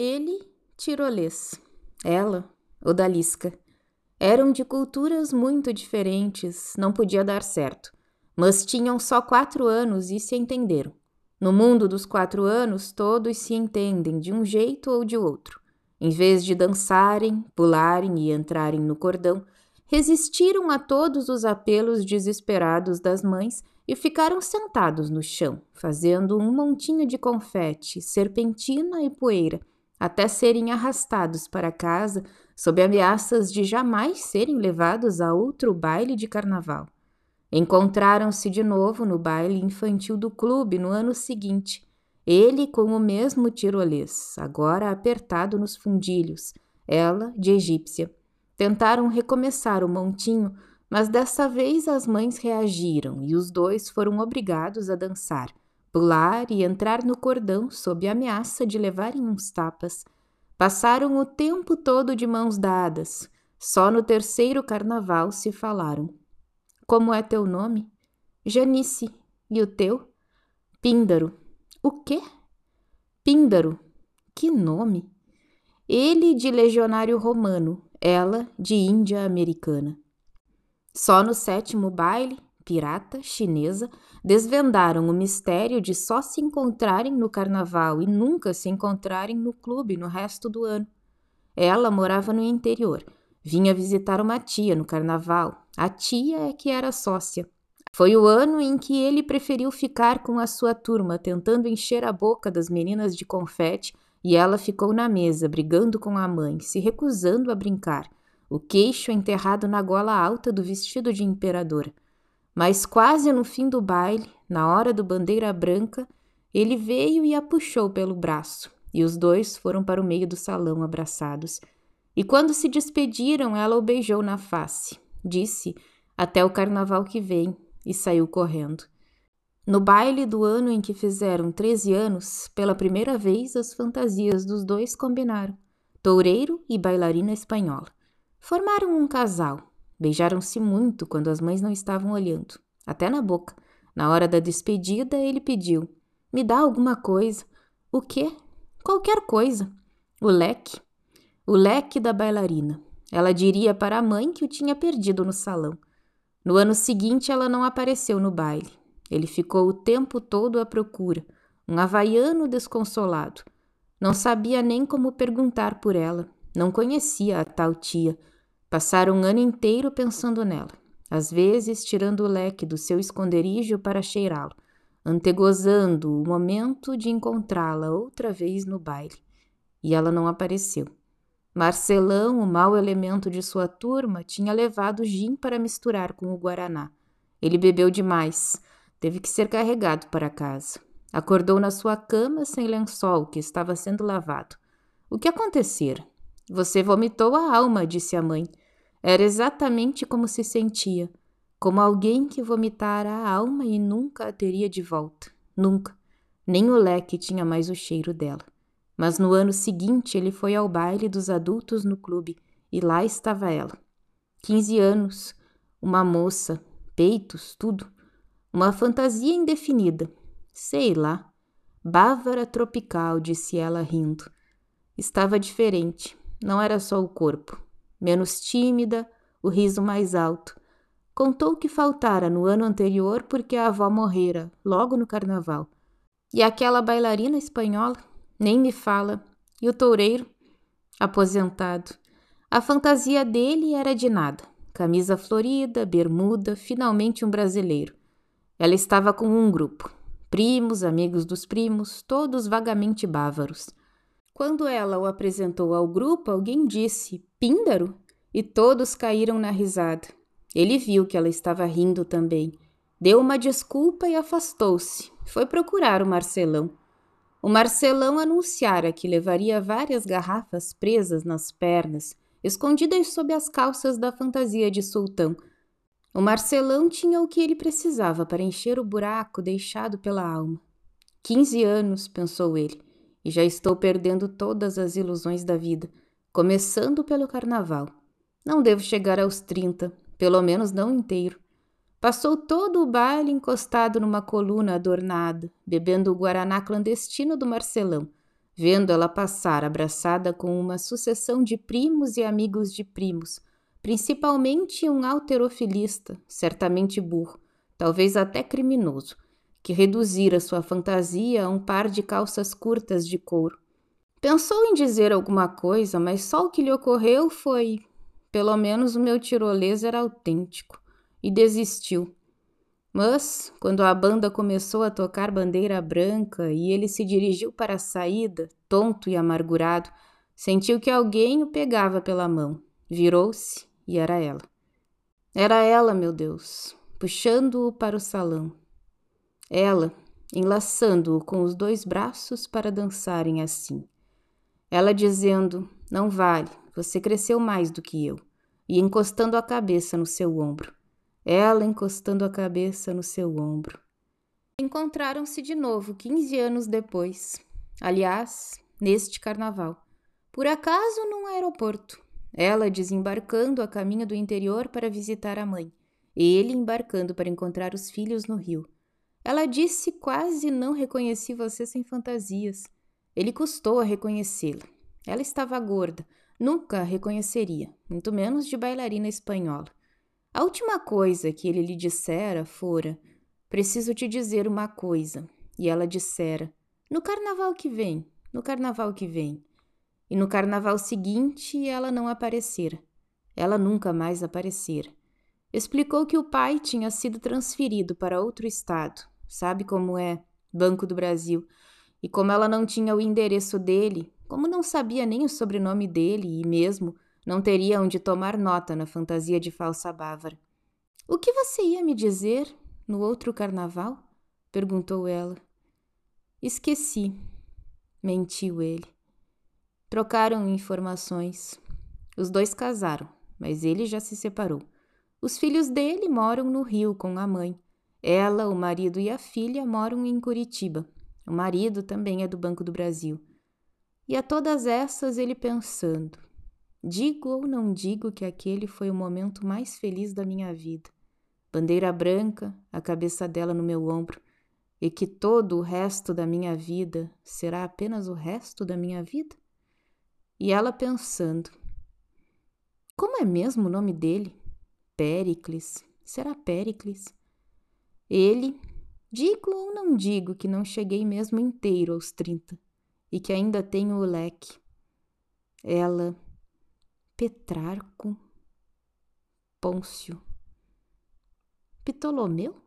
Ele, tirolês. Ela, odalisca. Eram de culturas muito diferentes, não podia dar certo. Mas tinham só quatro anos e se entenderam. No mundo dos quatro anos, todos se entendem de um jeito ou de outro. Em vez de dançarem, pularem e entrarem no cordão, resistiram a todos os apelos desesperados das mães e ficaram sentados no chão, fazendo um montinho de confete, serpentina e poeira, até serem arrastados para casa sob ameaças de jamais serem levados a outro baile de carnaval. Encontraram-se de novo no baile infantil do clube no ano seguinte, ele com o mesmo tirolês, agora apertado nos fundilhos, ela de egípcia. Tentaram recomeçar o montinho, mas dessa vez as mães reagiram e os dois foram obrigados a dançar, pular e entrar no cordão sob ameaça de levarem uns tapas. Passaram o tempo todo de mãos dadas. Só no terceiro carnaval se falaram. Como é teu nome? Janice. E o teu? Píndaro. O quê? Píndaro. Que nome? Ele de legionário romano, ela de índia americana. Só no sétimo baile, pirata, chinesa, desvendaram o mistério de só se encontrarem no carnaval e nunca se encontrarem no clube no resto do ano. Ela morava no interior, vinha visitar uma tia no carnaval. A tia é que era sócia. Foi o ano em que ele preferiu ficar com a sua turma, tentando encher a boca das meninas de confete, e ela ficou na mesa, brigando com a mãe, se recusando a brincar o queixo enterrado na gola alta do vestido de imperador. Mas quase no fim do baile, na hora do bandeira branca, ele veio e a puxou pelo braço, e os dois foram para o meio do salão abraçados. E quando se despediram, ela o beijou na face. Disse: Até o carnaval que vem, e saiu correndo. No baile do ano em que fizeram 13 anos, pela primeira vez as fantasias dos dois combinaram: toureiro e bailarina espanhola. Formaram um casal. Beijaram-se muito quando as mães não estavam olhando, até na boca. Na hora da despedida, ele pediu: Me dá alguma coisa. O quê? Qualquer coisa. O leque. O leque da bailarina. Ela diria para a mãe que o tinha perdido no salão. No ano seguinte, ela não apareceu no baile. Ele ficou o tempo todo à procura, um havaiano desconsolado. Não sabia nem como perguntar por ela. Não conhecia a tal tia. Passaram um ano inteiro pensando nela, às vezes tirando o leque do seu esconderijo para cheirá-lo, antegozando o momento de encontrá-la outra vez no baile. E ela não apareceu. Marcelão, o mau elemento de sua turma, tinha levado gin para misturar com o guaraná. Ele bebeu demais, teve que ser carregado para casa. Acordou na sua cama sem lençol que estava sendo lavado. O que acontecera? Você vomitou a alma, disse a mãe. Era exatamente como se sentia, como alguém que vomitara a alma e nunca a teria de volta. Nunca. Nem o leque tinha mais o cheiro dela. Mas no ano seguinte ele foi ao baile dos adultos no clube e lá estava ela. Quinze anos, uma moça, peitos, tudo. Uma fantasia indefinida. Sei lá. Bávara tropical, disse ela rindo. Estava diferente. Não era só o corpo. Menos tímida, o riso mais alto. Contou que faltara no ano anterior porque a avó morrera, logo no carnaval. E aquela bailarina espanhola? Nem me fala. E o toureiro? Aposentado. A fantasia dele era de nada. Camisa florida, bermuda, finalmente um brasileiro. Ela estava com um grupo. Primos, amigos dos primos, todos vagamente bávaros. Quando ela o apresentou ao grupo, alguém disse: Píndaro? E todos caíram na risada. Ele viu que ela estava rindo também. Deu uma desculpa e afastou-se. Foi procurar o Marcelão. O Marcelão anunciara que levaria várias garrafas presas nas pernas, escondidas sob as calças da fantasia de sultão. O Marcelão tinha o que ele precisava para encher o buraco deixado pela alma. Quinze anos, pensou ele e já estou perdendo todas as ilusões da vida, começando pelo carnaval. Não devo chegar aos trinta, pelo menos não inteiro. Passou todo o baile encostado numa coluna adornada, bebendo o guaraná clandestino do Marcelão, vendo ela passar abraçada com uma sucessão de primos e amigos de primos, principalmente um alterofilista, certamente burro, talvez até criminoso, que reduzira sua fantasia a um par de calças curtas de couro. Pensou em dizer alguma coisa, mas só o que lhe ocorreu foi: pelo menos o meu tirolês era autêntico, e desistiu. Mas, quando a banda começou a tocar bandeira branca e ele se dirigiu para a saída, tonto e amargurado, sentiu que alguém o pegava pela mão. Virou-se e era ela. Era ela, meu Deus, puxando-o para o salão. Ela, enlaçando-o com os dois braços para dançarem assim. Ela dizendo: Não vale, você cresceu mais do que eu, e encostando a cabeça no seu ombro ela encostando a cabeça no seu ombro. Encontraram-se de novo 15 anos depois. Aliás, neste carnaval. Por acaso num aeroporto. Ela desembarcando a caminho do interior para visitar a mãe. Ele embarcando para encontrar os filhos no rio. Ela disse quase não reconheci você sem fantasias. Ele custou a reconhecê-la. Ela estava gorda, nunca a reconheceria, muito menos de bailarina espanhola. A última coisa que ele lhe dissera fora: Preciso te dizer uma coisa. E ela dissera: No carnaval que vem, no carnaval que vem. E no carnaval seguinte ela não aparecera. Ela nunca mais aparecera. Explicou que o pai tinha sido transferido para outro estado. Sabe como é? Banco do Brasil. E como ela não tinha o endereço dele, como não sabia nem o sobrenome dele e mesmo não teria onde tomar nota na fantasia de falsa bávara. O que você ia me dizer no outro carnaval? perguntou ela. Esqueci, mentiu ele. Trocaram informações. Os dois casaram, mas ele já se separou. Os filhos dele moram no Rio com a mãe. Ela, o marido e a filha moram em Curitiba. O marido também é do Banco do Brasil. E a todas essas ele pensando: Digo ou não digo que aquele foi o momento mais feliz da minha vida. Bandeira branca, a cabeça dela no meu ombro, e que todo o resto da minha vida será apenas o resto da minha vida? E ela pensando: Como é mesmo o nome dele? Péricles. Será Péricles? Ele, digo ou não digo que não cheguei mesmo inteiro aos trinta e que ainda tenho o leque. Ela Petrarco, Pôncio, Ptolomeu?